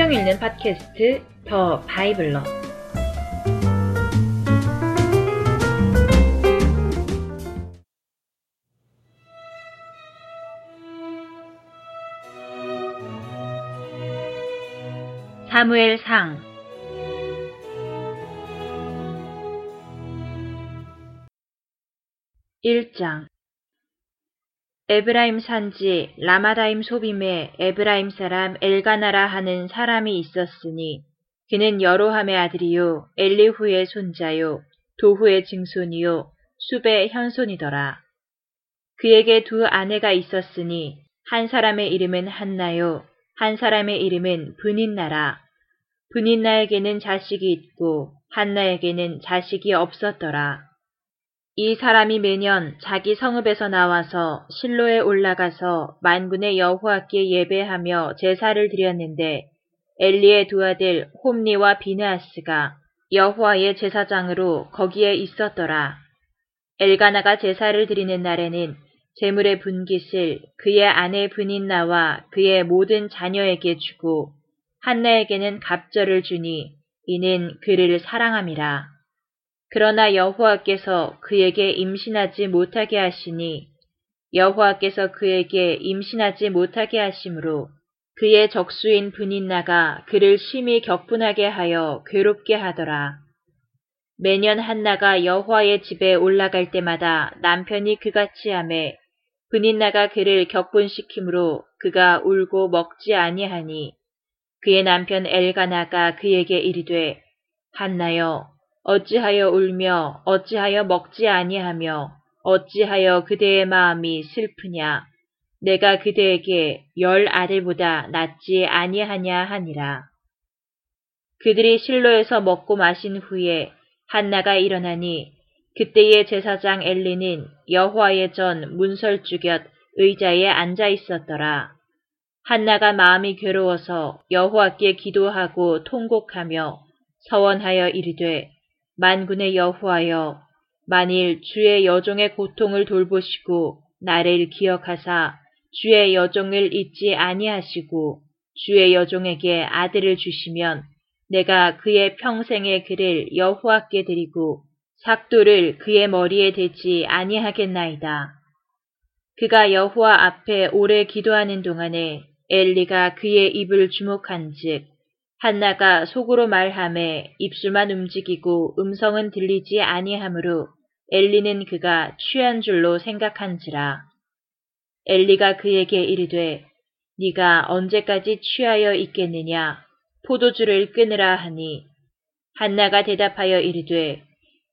성경 읽는 팟캐스트 더 바이블러. 사무엘상. 1장 에브라임 산지 라마다임 소빔에 에브라임 사람 엘가나라 하는 사람이 있었으니 그는 여로함의 아들이요 엘리후의 손자요 도후의 증손이요 숲의 현손이더라. 그에게 두 아내가 있었으니 한 사람의 이름은 한나요 한 사람의 이름은 분인나라. 분인나에게는 자식이 있고 한나에게는 자식이 없었더라. 이 사람이 매년 자기 성읍에서 나와서 실로에 올라가서 만군의 여호와께 예배하며 제사를 드렸는데 엘리의 두 아들 홈니와 비느아스가 여호와의 제사장으로 거기에 있었더라. 엘가나가 제사를 드리는 날에는 재물의 분깃을 그의 아내 분인 나와 그의 모든 자녀에게 주고 한나에게는 갑절을 주니 이는 그를 사랑함이라. 그러나 여호와께서 그에게 임신하지 못하게 하시니 여호와께서 그에게 임신하지 못하게 하심으로 그의 적수인 분인나가 그를 심히 격분하게 하여 괴롭게 하더라. 매년 한나가 여호와의 집에 올라갈 때마다 남편이 그같이 하매 분인나가 그를 격분시키므로 그가 울고 먹지 아니하니 그의 남편 엘가나가 그에게 이르되 한나여 어찌하여 울며 어찌하여 먹지 아니하며 어찌하여 그대의 마음이 슬프냐 내가 그대에게 열 아들보다 낫지 아니하냐 하니라. 그들이 실로에서 먹고 마신 후에 한나가 일어나니 그때의 제사장 엘리는 여호와의 전 문설주 곁 의자에 앉아 있었더라. 한나가 마음이 괴로워서 여호와께 기도하고 통곡하며 서원하여 이르되 만군의 여호와여 만일 주의 여종의 고통을 돌보시고 나를 기억하사 주의 여종을 잊지 아니하시고 주의 여종에게 아들을 주시면 내가 그의 평생의 그를 여호와께 드리고 삭도를 그의 머리에 대지 아니하겠나이다. 그가 여호와 앞에 오래 기도하는 동안에 엘리가 그의 입을 주목한즉 한나가 속으로 말함에 입술만 움직이고 음성은 들리지 아니하므로 엘리는 그가 취한 줄로 생각한지라. 엘리가 그에게 이르되 네가 언제까지 취하여 있겠느냐 포도주를 끊으라 하니 한나가 대답하여 이르되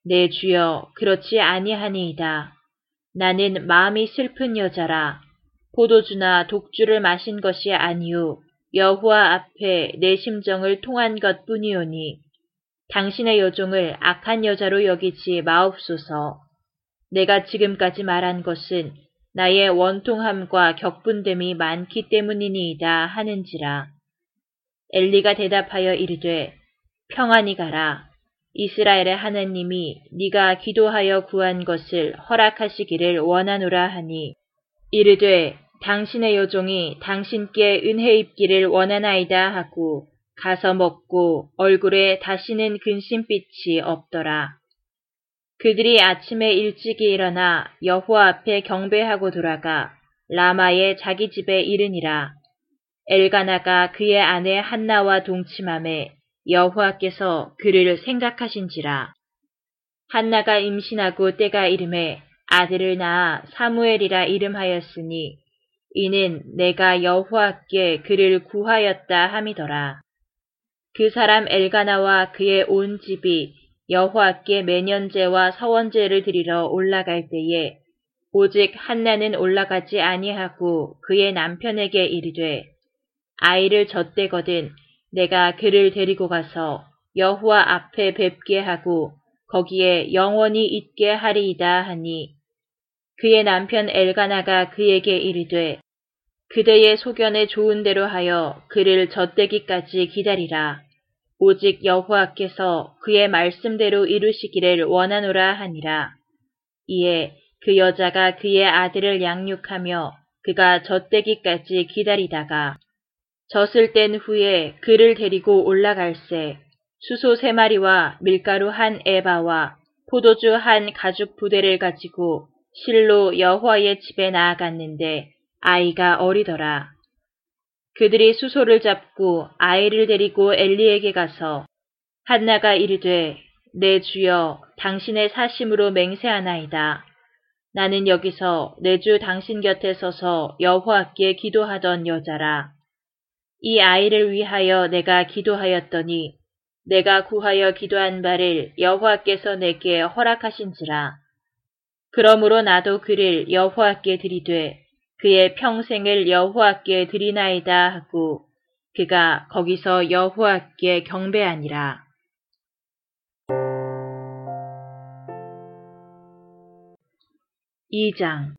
내 주여 그렇지 아니하니이다. 나는 마음이 슬픈 여자라 포도주나 독주를 마신 것이 아니오 여호와 앞에 내 심정을 통한 것뿐이오니 당신의 여종을 악한 여자로 여기지 마옵소서. 내가 지금까지 말한 것은 나의 원통함과 격분됨이 많기 때문이니이다 하는지라. 엘리가 대답하여 이르되 평안히 가라. 이스라엘의 하나님이 네가 기도하여 구한 것을 허락하시기를 원하노라 하니 이르되 당신의 여종이 당신께 은혜 입기를 원하나이다 하고 가서 먹고 얼굴에 다시는 근심빛이 없더라. 그들이 아침에 일찍이 일어나 여호와 앞에 경배하고 돌아가 라마의 자기 집에 이르니라. 엘가나가 그의 아내 한나와 동침함에 여호와께서 그를 생각하신지라. 한나가 임신하고 때가 이름에 아들을 낳아 사무엘이라 이름하였으니 이는 내가 여호와께 그를 구하였다 함이더라. 그 사람 엘가나와 그의 온 집이 여호와께 매년제와 서원제를 드리러 올라갈 때에 오직 한나는 올라가지 아니하고 그의 남편에게 이르되 아이를 젖대거든 내가 그를 데리고 가서 여호와 앞에 뵙게 하고 거기에 영원히 있게 하리이다 하니 그의 남편 엘가나가 그에게 이르되 그대의 소견에 좋은 대로 하여 그를 젖대기까지 기다리라. 오직 여호와께서 그의 말씀대로 이루시기를 원하노라 하니라. 이에 그 여자가 그의 아들을 양육하며 그가 젖대기까지 기다리다가 젖을 뗀 후에 그를 데리고 올라갈세 수소 세 마리와 밀가루 한 에바와 포도주 한 가죽 부대를 가지고 실로 여호와의 집에 나아갔는데 아이가 어리더라. 그들이 수소를 잡고 아이를 데리고 엘리에게 가서 한나가 이르되 내 주여 당신의 사심으로 맹세하나이다. 나는 여기서 내 주 당신 곁에 서서 여호와께 기도하던 여자라. 이 아이를 위하여 내가 기도하였더니 내가 구하여 기도한 바를 여호와께서 내게 허락하신지라. 그러므로 나도 그를 여호와께 드리되 그의 평생을 여호와께 드리나이다 하고 그가 거기서 여호와께 경배하니라. 2장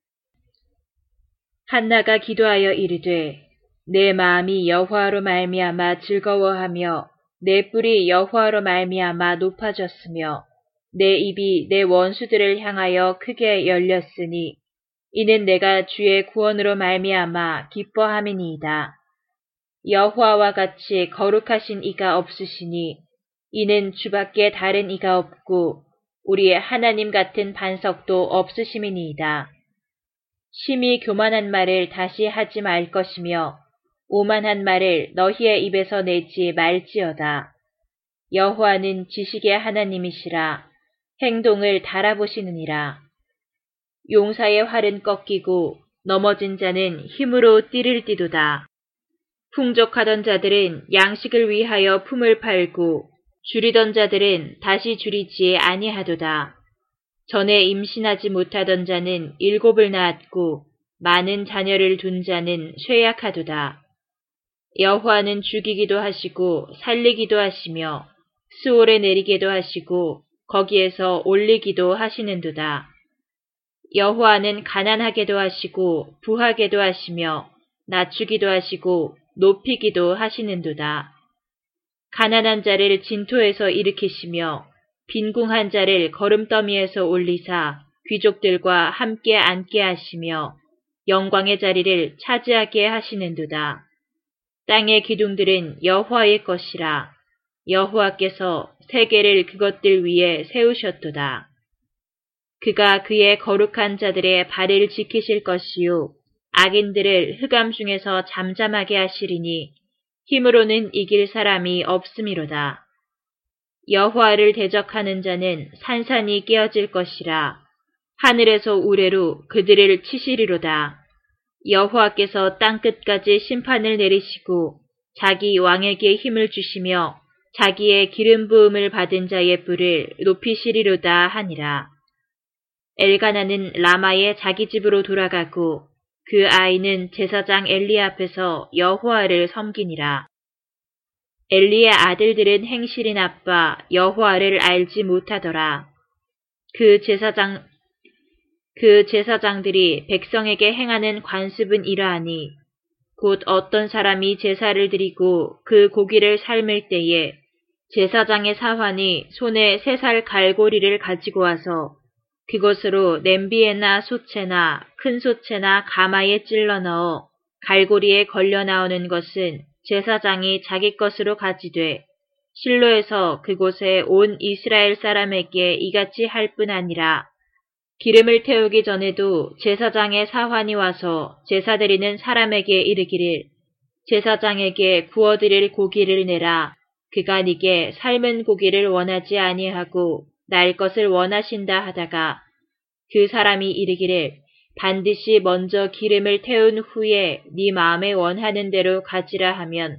한나가 기도하여 이르되 내 마음이 여호와로 말미암아 즐거워하며 내 뿔이 여호와로 말미암아 높아졌으며 내 입이 내 원수들을 향하여 크게 열렸으니 이는 내가 주의 구원으로 말미암아 기뻐함이니이다. 여호와와 같이 거룩하신 이가 없으시니 이는 주밖에 다른 이가 없고 우리의 하나님 같은 반석도 없으심이니이다. 심히 교만한 말을 다시 하지 말 것이며 오만한 말을 너희의 입에서 내지 말지어다. 여호와는 지식의 하나님이시라 행동을 달아보시느니라. 용사의 활은 꺾이고 넘어진 자는 힘으로 띠를 띠도다. 풍족하던 자들은 양식을 위하여 품을 팔고 줄이던 자들은 다시 줄이지 아니하도다. 전에 임신하지 못하던 자는 일곱을 낳았고 많은 자녀를 둔 자는 쇠약하도다. 여호와는 죽이기도 하시고 살리기도 하시며 수월에 내리기도 하시고 거기에서 올리기도 하시는도다. 여호와는 가난하게도 하시고 부하게도 하시며 낮추기도 하시고 높이기도 하시는도다. 가난한 자를 진토에서 일으키시며 빈궁한 자를 걸음더미에서 올리사 귀족들과 함께 앉게 하시며 영광의 자리를 차지하게 하시는도다. 땅의 기둥들은 여호와의 것이라 여호와께서 세계를 그것들 위에 세우셨도다. 그가 그의 거룩한 자들의 발을 지키실 것이요 악인들을 흑암 중에서 잠잠하게 하시리니 힘으로는 이길 사람이 없음이로다. 여호와를 대적하는 자는 산산이 깨어질 것이라 하늘에서 우레로 그들을 치시리로다. 여호와께서 땅 끝까지 심판을 내리시고 자기 왕에게 힘을 주시며 자기의 기름 부음을 받은 자의 뿔을 높이시리로다 하니라. 엘가나는 라마의 자기 집으로 돌아가고 그 아이는 제사장 엘리 앞에서 여호와를 섬기니라. 엘리의 아들들은 행실이 나빠 여호와를 알지 못하더라. 그 제사장 그 제사장들이 백성에게 행하는 관습은 이러하니 곧 어떤 사람이 제사를 드리고 그 고기를 삶을 때에 제사장의 사환이 손에 세 살 갈고리를 가지고 와서 그것으로 냄비에나 소채나 큰 소채나 가마에 찔러 넣어 갈고리에 걸려 나오는 것은 제사장이 자기 것으로 가지되 실로에서 그곳에 온 이스라엘 사람에게 이같이 할 뿐 아니라 기름을 태우기 전에도 제사장의 사환이 와서 제사 드리는 사람에게 이르기를 제사장에게 구워드릴 고기를 내라. 그가 네게 삶은 고기를 원하지 아니하고 날 것을 원하신다 하다가 그 사람이 이르기를 반드시 먼저 기름을 태운 후에 네 마음에 원하는 대로 가지라 하면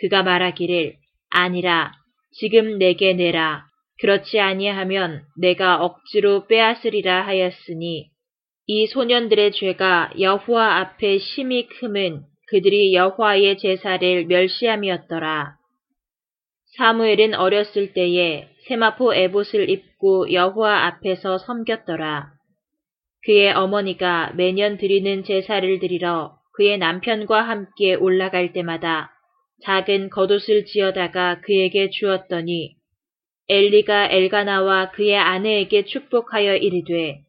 그가 말하기를 아니라 지금 내게 내라. 그렇지 아니하면 내가 억지로 빼앗으리라 하였으니 이 소년들의 죄가 여호와 앞에 심히 크면 그들이 여호와의 제사를 멸시함이었더라. 사무엘은 어렸을 때에 세마포 에봇을 입고 여호와 앞에서 섬겼더라. 그의 어머니가 매년 드리는 제사를 드리러 그의 남편과 함께 올라갈 때마다 작은 겉옷을 지어다가 그에게 주었더니 엘리가 엘가나와 그의 아내에게 축복하여 이르되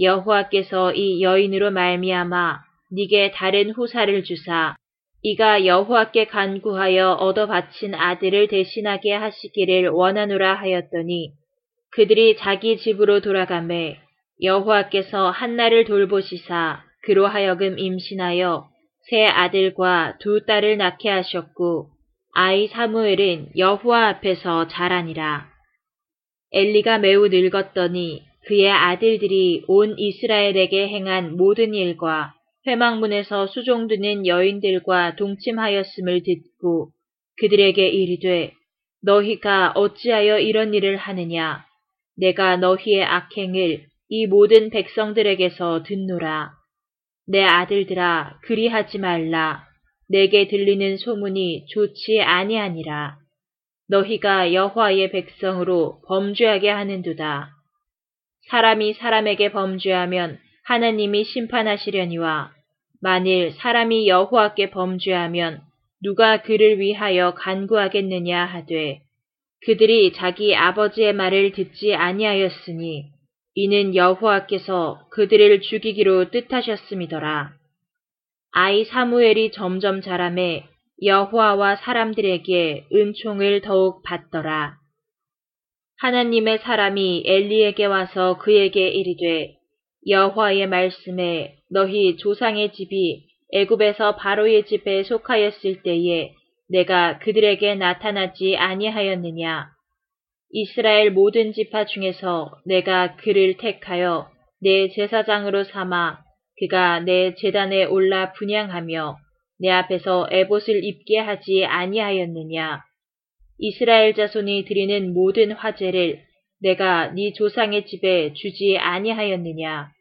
여호와께서 이 여인으로 말미암아 네게 다른 후사를 주사 이가 여호와께 간구하여 얻어 바친 아들을 대신하게 하시기를 원하노라 하였더니 그들이 자기 집으로 돌아가매 여호와께서 한나를 돌보시사 그로 하여금 임신하여 세 아들과 두 딸을 낳게 하셨고 아이 사무엘은 여호와 앞에서 자라니라. 엘리가 매우 늙었더니 그의 아들들이 온 이스라엘에게 행한 모든 일과 회망문에서 수종드는 여인들과 동침하였음을 듣고 그들에게 이르되 너희가 어찌하여 이런 일을 하느냐? 내가 너희의 악행을 이 모든 백성들에게서 듣노라. 내 아들들아 그리하지 말라. 내게 들리는 소문이 좋지 아니하니라. 너희가 여호와의 백성으로 범죄하게 하는도다. 사람이 사람에게 범죄하면 하나님이 심판하시려니와 만일 사람이 여호와께 범죄하면 누가 그를 위하여 간구하겠느냐 하되 그들이 자기 아버지의 말을 듣지 아니하였으니 이는 여호와께서 그들을 죽이기로 뜻하셨음이더라. 아이 사무엘이 점점 자라매 여호와와 사람들에게 은총을 더욱 받더라. 하나님의 사람이 엘리에게 와서 그에게 이르되 여호와의 말씀에 너희 조상의 집이 애굽에서 바로의 집에 속하였을 때에 내가 그들에게 나타나지 아니하였느냐 이스라엘 모든 지파 중에서 내가 그를 택하여 내 제사장으로 삼아 그가 내 제단에 올라 분양하며 내 앞에서 에봇을 입게 하지 아니하였느냐 이스라엘 자손이 드리는 모든 화제를 내가 네 조상의 집에 주지 아니하였느냐.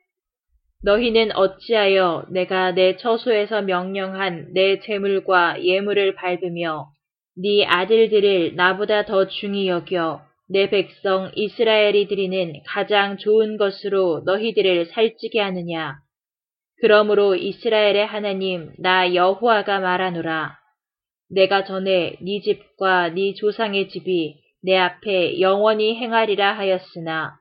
너희는 어찌하여 내가 내 처소에서 명령한 내 재물과 예물을 밟으며 네 아들들을 나보다 더 중히 여겨 내 백성 이스라엘이 드리는 가장 좋은 것으로 너희들을 살찌게 하느냐. 그러므로 이스라엘의 하나님 나 여호와가 말하노라. 내가 전에 네 집과 네 조상의 집이 내 앞에 영원히 행하리라 하였으나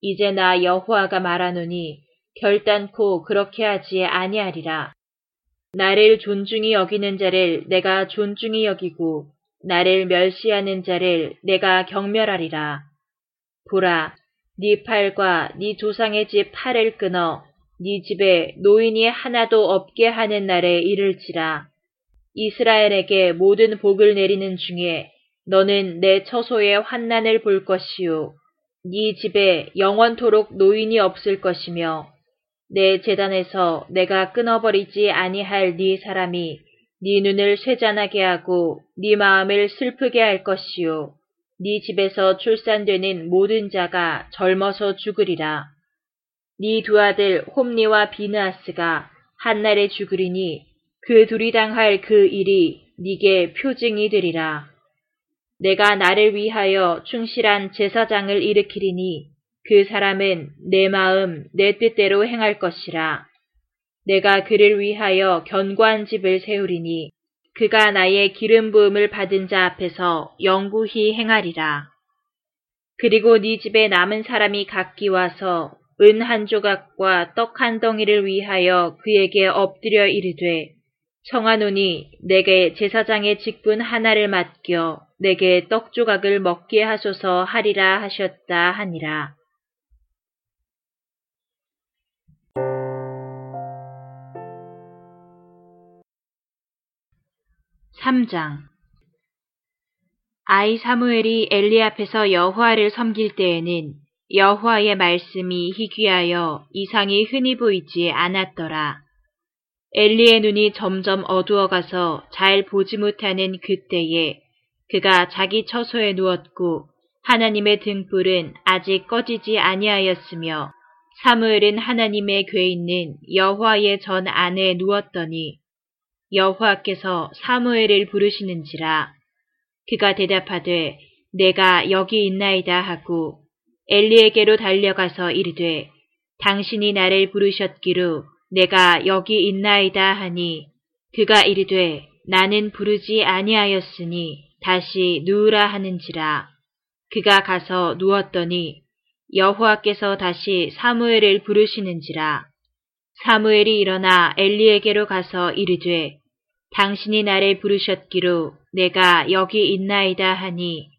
이제 나 여호와가 말하노니 결단코 그렇게 하지 아니하리라. 나를 존중히 여기는 자를 내가 존중히 여기고 나를 멸시하는 자를 내가 경멸하리라. 보라, 네 팔과 네 조상의 집 팔을 끊어 네 집에 노인이 하나도 없게 하는 날에 이를지라. 이스라엘에게 모든 복을 내리는 중에 너는 내 처소에 환난을 볼 것이요 네 집에 영원토록 노인이 없을 것이며 내 재단에서 내가 끊어버리지 아니할 네 사람이 네 눈을 쇠잔하게 하고 네 마음을 슬프게 할 것이요 네 집에서 출산되는 모든 자가 젊어서 죽으리라. 네 두 아들 홈니와 비느아스가 한날에 죽으리니 그 둘이 당할 그 일이 네게 표징이 되리라. 내가 나를 위하여 충실한 제사장을 일으키리니 그 사람은 내 마음, 내 뜻대로 행할 것이라. 내가 그를 위하여 견고한 집을 세우리니 그가 나의 기름 부음을 받은 자 앞에서 영구히 행하리라. 그리고 네 집에 남은 사람이 각기 와서 은 한 조각과 떡 한 덩이를 위하여 그에게 엎드려 이르되 청하노니 내게 제사장의 직분 하나를 맡겨 내게 떡 조각을 먹게 하소서 하리라 하셨다 하니라. 3장 아이 사무엘이 엘리 앞에서 여호와를 섬길 때에는 여호와의 말씀이 희귀하여 이상이 흔히 보이지 않았더라. 엘리의 눈이 점점 어두워가서 잘 보지 못하는 그때에 그가 자기 처소에 누웠고 하나님의 등불은 아직 꺼지지 아니하였으며 사무엘은 하나님의 궤 있는 여호와의 전 안에 누웠더니 여호와께서 사무엘을 부르시는지라. 그가 대답하되 내가 여기 있나이다 하고 엘리에게로 달려가서 이르되 당신이 나를 부르셨기로 내가 여기 있나이다 하니 그가 이르되 나는 부르지 아니하였으니 다시 누우라 하는지라. 그가 가서 누웠더니 여호와께서 다시 사무엘을 부르시는지라 사무엘이 일어나 엘리에게로 가서 이르되 당신이 나를 부르셨기로 내가 여기 있나이다 하니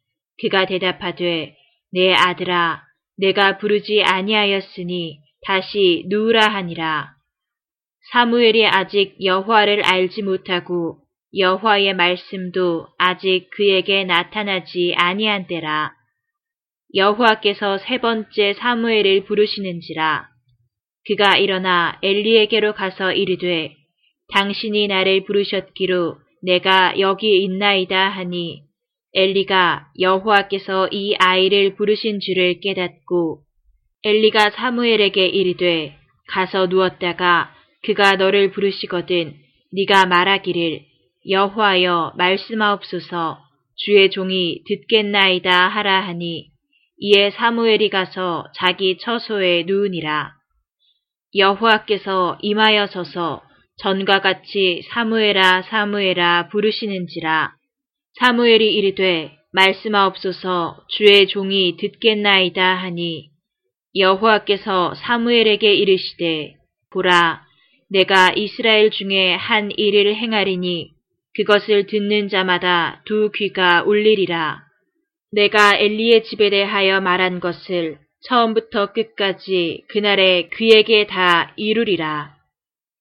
그가 대답하되 내 아들아 내가 부르지 아니하였으니 다시 누우라 하니라. 사무엘이 아직 여호와를 알지 못하고 여호와의 말씀도 아직 그에게 나타나지 아니한 때라. 여호와께서 세 번째 사무엘을 부르시는지라. 그가 일어나 엘리에게로 가서 이르되 당신이 나를 부르셨기로 내가 여기 있나이다 하니 엘리가 여호와께서 이 아이를 부르신 줄을 깨닫고 엘리가 사무엘에게 이르되 가서 누웠다가 그가 너를 부르시거든 네가 말하기를 여호와여 말씀하옵소서 주의 종이 듣겠나이다 하라 하니 이에 사무엘이 가서 자기 처소에 누우니라. 여호와께서 임하여 서서 전과 같이 사무엘아 사무엘아 부르시는지라 사무엘이 이르되 말씀하옵소서 주의 종이 듣겠나이다 하니 여호와께서 사무엘에게 이르시되 보라 내가 이스라엘 중에 한 일을 행하리니 그것을 듣는 자마다 두 귀가 울리리라. 내가 엘리의 집에 대하여 말한 것을 처음부터 끝까지 그날에 그에게 다 이루리라.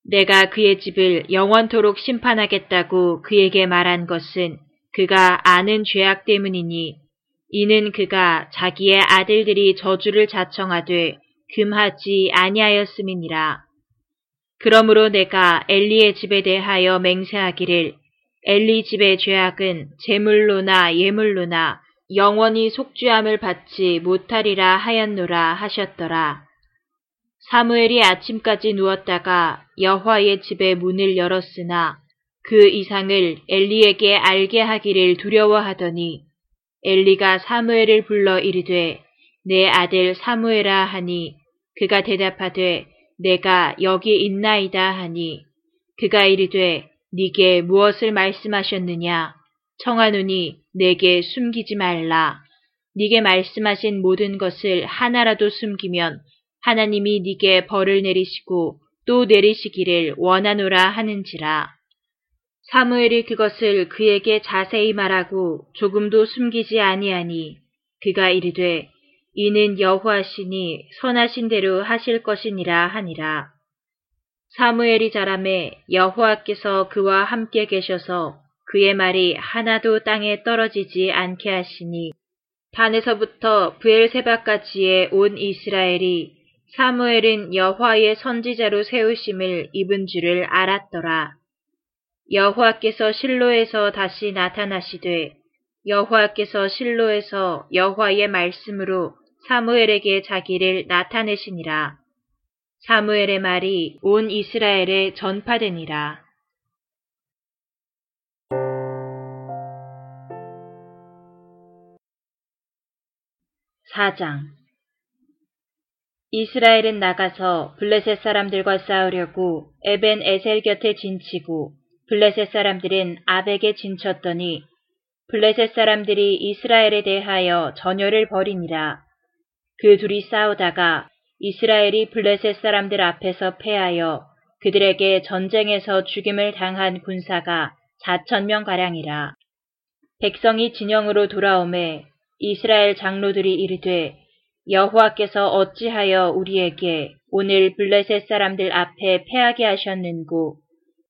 내가 그의 집을 영원토록 심판하겠다고 그에게 말한 것은 그가 아는 죄악 때문이니 이는 그가 자기의 아들들이 저주를 자청하되 금하지 아니하였음이니라. 그러므로 내가 엘리의 집에 대하여 맹세하기를 엘리 집의 죄악은 제물로나 예물로나 영원히 속죄함을 받지 못하리라 하였노라 하셨더라. 사무엘이 아침까지 누웠다가 여호와의 집의 문을 열었으나 그 이상을 엘리에게 알게 하기를 두려워하더니 엘리가 사무엘을 불러 이르되 내 아들 사무엘아 하니 그가 대답하되 내가 여기 있나이다 하니 그가 이르되 네게 무엇을 말씀하셨느냐 청하노니 내게 숨기지 말라 네게 말씀하신 모든 것을 하나라도 숨기면 하나님이 네게 벌을 내리시고 또 내리시기를 원하노라 하는지라 사무엘이 그것을 그에게 자세히 말하고 조금도 숨기지 아니하니 그가 이르되 이는 여호와시니 선하신 대로 하실 것이니라 하니라. 사무엘이 자람에 여호와께서 그와 함께 계셔서 그의 말이 하나도 땅에 떨어지지 않게 하시니 단에서부터 부엘세바까지의 온 이스라엘이 사무엘은 여호와의 선지자로 세우심을 입은 줄을 알았더라. 여호와께서 실로에서 다시 나타나시되 여호와께서 실로에서 여호와의 말씀으로 사무엘에게 자기를 나타내시니라. 사무엘의 말이 온 이스라엘에 전파되니라. 사장 이스라엘은 나가서 블레셋 사람들과 싸우려고 에벤 에셀 곁에 진치고 블레셋 사람들은 아벡에 진쳤더니 블레셋 사람들이 이스라엘에 대하여 전열을 벌이니라. 그 둘이 싸우다가 이스라엘이 블레셋 사람들 앞에서 패하여 그들에게 전쟁에서 죽임을 당한 군사가 4천명 가량이라. 백성이 진영으로 돌아오매 이스라엘 장로들이 이르되 여호와께서 어찌하여 우리에게 오늘 블레셋 사람들 앞에 패하게 하셨는고?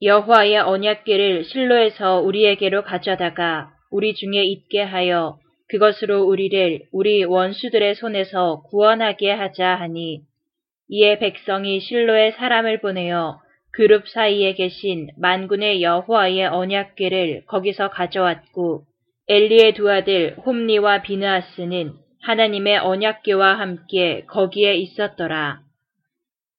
여호와의 언약궤를 실로에서 우리에게로 가져다가 우리 중에 있게 하여 그것으로 우리를 우리 원수들의 손에서 구원하게 하자 하니 이에 백성이 실로에 사람을 보내어 그룹 사이에 계신 만군의 여호와의 언약궤를 거기서 가져왔고 엘리의 두 아들 홈리와 비느하스는 하나님의 언약궤와 함께 거기에 있었더라.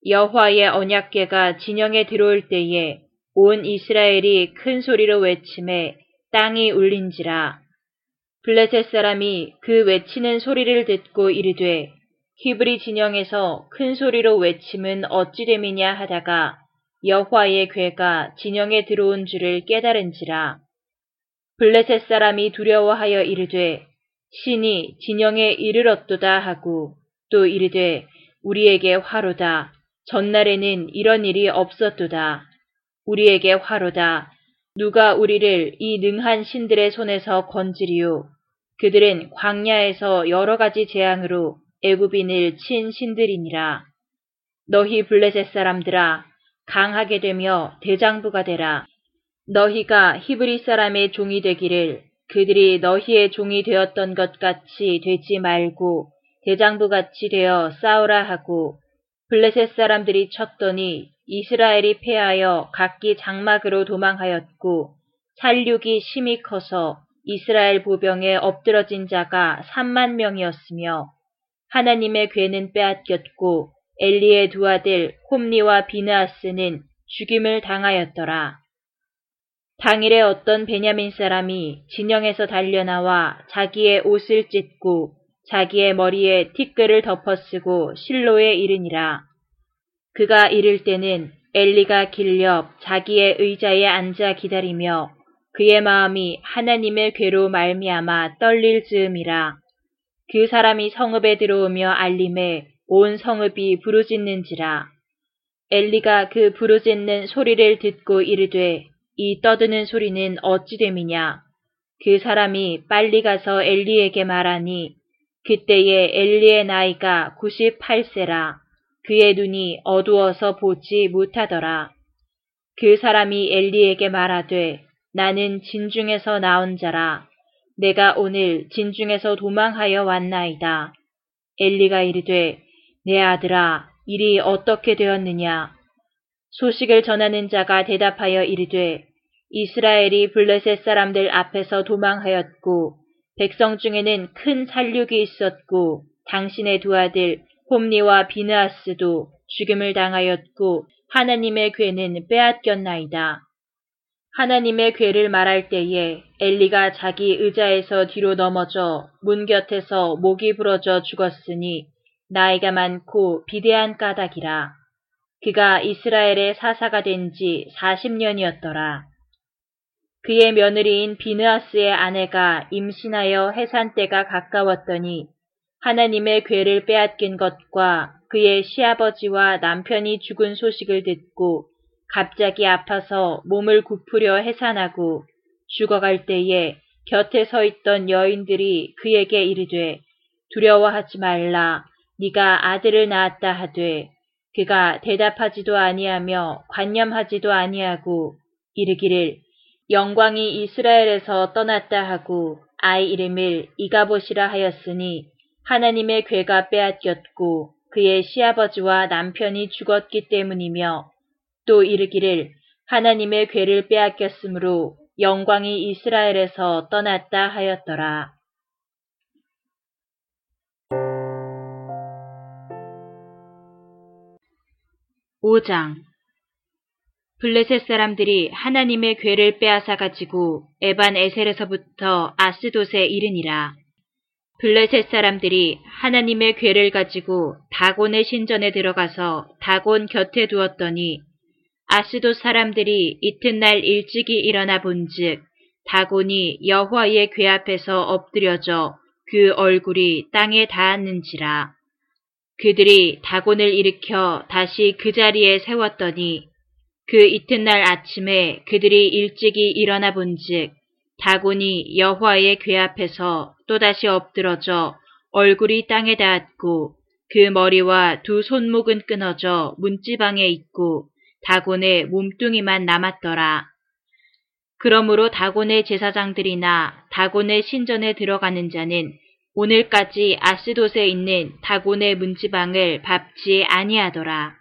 여호와의 언약궤가 진영에 들어올 때에 온 이스라엘이 큰 소리로 외침에 땅이 울린지라. 블레셋 사람이 그 외치는 소리를 듣고 이르되 히브리 진영에서 큰 소리로 외침은 어찌 됨이냐 하다가 여호와의 괴가 진영에 들어온 줄을 깨달은지라. 블레셋 사람이 두려워하여 이르되 신이 진영에 이르렀도다 하고 또 이르되 우리에게 화로다. 전날에는 이런 일이 없었도다. 우리에게 화로다. 누가 우리를 이 능한 신들의 손에서 건지리요. 그들은 광야에서 여러 가지 재앙으로 애굽인을 친 신들이니라. 너희 블레셋 사람들아 강하게 되며 대장부가 되라. 너희가 히브리 사람의 종이 되기를 그들이 너희의 종이 되었던 것 같이 되지 말고 대장부 같이 되어 싸우라 하고 블레셋 사람들이 쳤더니 이스라엘이 패하여 각기 장막으로 도망하였고 살육이 심히 커서 이스라엘 보병에 엎드러진 자가 3만 명이었으며 하나님의 괴는 빼앗겼고 엘리의 두 아들 홈니와 비느아스는 죽임을 당하였더라. 당일에 어떤 베냐민 사람이 진영에서 달려나와 자기의 옷을 찢고 자기의 머리에 티끌을 덮어쓰고 실로에 이르니라. 그가 이를 때는 엘리가 길옆 자기의 의자에 앉아 기다리며 그의 마음이 하나님의 괴로 말미암아 떨릴 즈음이라. 그 사람이 성읍에 들어오며 알림에 온 성읍이 부르짖는지라. 엘리가 그 부르짖는 소리를 듣고 이르되 이 떠드는 소리는 어찌 됨이냐. 그 사람이 빨리 가서 엘리에게 말하니 그때에 엘리의 나이가 98세라. 그의 눈이 어두워서 보지 못하더라. 그 사람이 엘리에게 말하되 나는 진중에서 나온 자라. 내가 오늘 진중에서 도망하여 왔나이다. 엘리가 이르되 내 아들아 일이 어떻게 되었느냐. 소식을 전하는 자가 대답하여 이르되 이스라엘이 블레셋 사람들 앞에서 도망하였고 백성 중에는 큰 살육이 있었고 당신의 두 아들 홈니와 비느아스도 죽임을 당하였고 하나님의 괴는 빼앗겼나이다. 하나님의 괴를 말할 때에 엘리가 자기 의자에서 뒤로 넘어져 문 곁에서 목이 부러져 죽었으니 나이가 많고 비대한 까닭이라. 그가 이스라엘의 사사가 된 지 40년이었더라. 그의 며느리인 비느아스의 아내가 임신하여 해산 때가 가까웠더니 하나님의 괴를 빼앗긴 것과 그의 시아버지와 남편이 죽은 소식을 듣고 갑자기 아파서 몸을 굽으려 해산하고 죽어갈 때에 곁에 서 있던 여인들이 그에게 이르되 두려워하지 말라 네가 아들을 낳았다 하되 그가 대답하지도 아니하며 관념하지도 아니하고 이르기를 영광이 이스라엘에서 떠났다 하고 아이 이름을 이가봇이라 하였으니 하나님의 괴가 빼앗겼고 그의 시아버지와 남편이 죽었기 때문이며 또 이르기를 하나님의 괴를 빼앗겼으므로 영광이 이스라엘에서 떠났다 하였더라. 5장 블레셋 사람들이 하나님의 괴를 빼앗아 가지고 에반 에셀에서부터 아스돗에 이르니라. 블레셋 사람들이 하나님의 괴를 가지고 다곤의 신전에 들어가서 다곤 곁에 두었더니 아스도 사람들이 이튿날 일찍이 일어나 본즉 다곤이 여호와의 괴 앞에서 엎드려져 그 얼굴이 땅에 닿았는지라. 그들이 다곤을 일으켜 다시 그 자리에 세웠더니 그 이튿날 아침에 그들이 일찍이 일어나 본즉 다곤이 여호와의 궤 앞에서 또다시 엎드러져 얼굴이 땅에 닿았고 그 머리와 두 손목은 끊어져 문지방에 있고 다곤의 몸뚱이만 남았더라. 그러므로 다곤의 제사장들이나 다곤의 신전에 들어가는 자는 오늘까지 아스돗에 있는 다곤의 문지방을 밟지 아니하더라.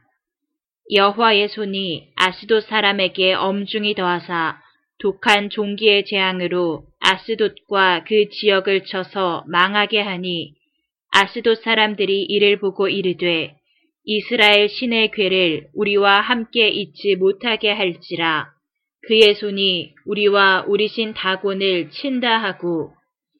여호와의 손이 아스돗 사람에게 엄중히 더하사 독한 종기의 재앙으로 아스돗과 그 지역을 쳐서 망하게 하니 아스돗 사람들이 이를 보고 이르되 이스라엘 신의 괴를 우리와 함께 잊지 못하게 할지라 그의 손이 우리와 우리 신 다곤을 친다 하고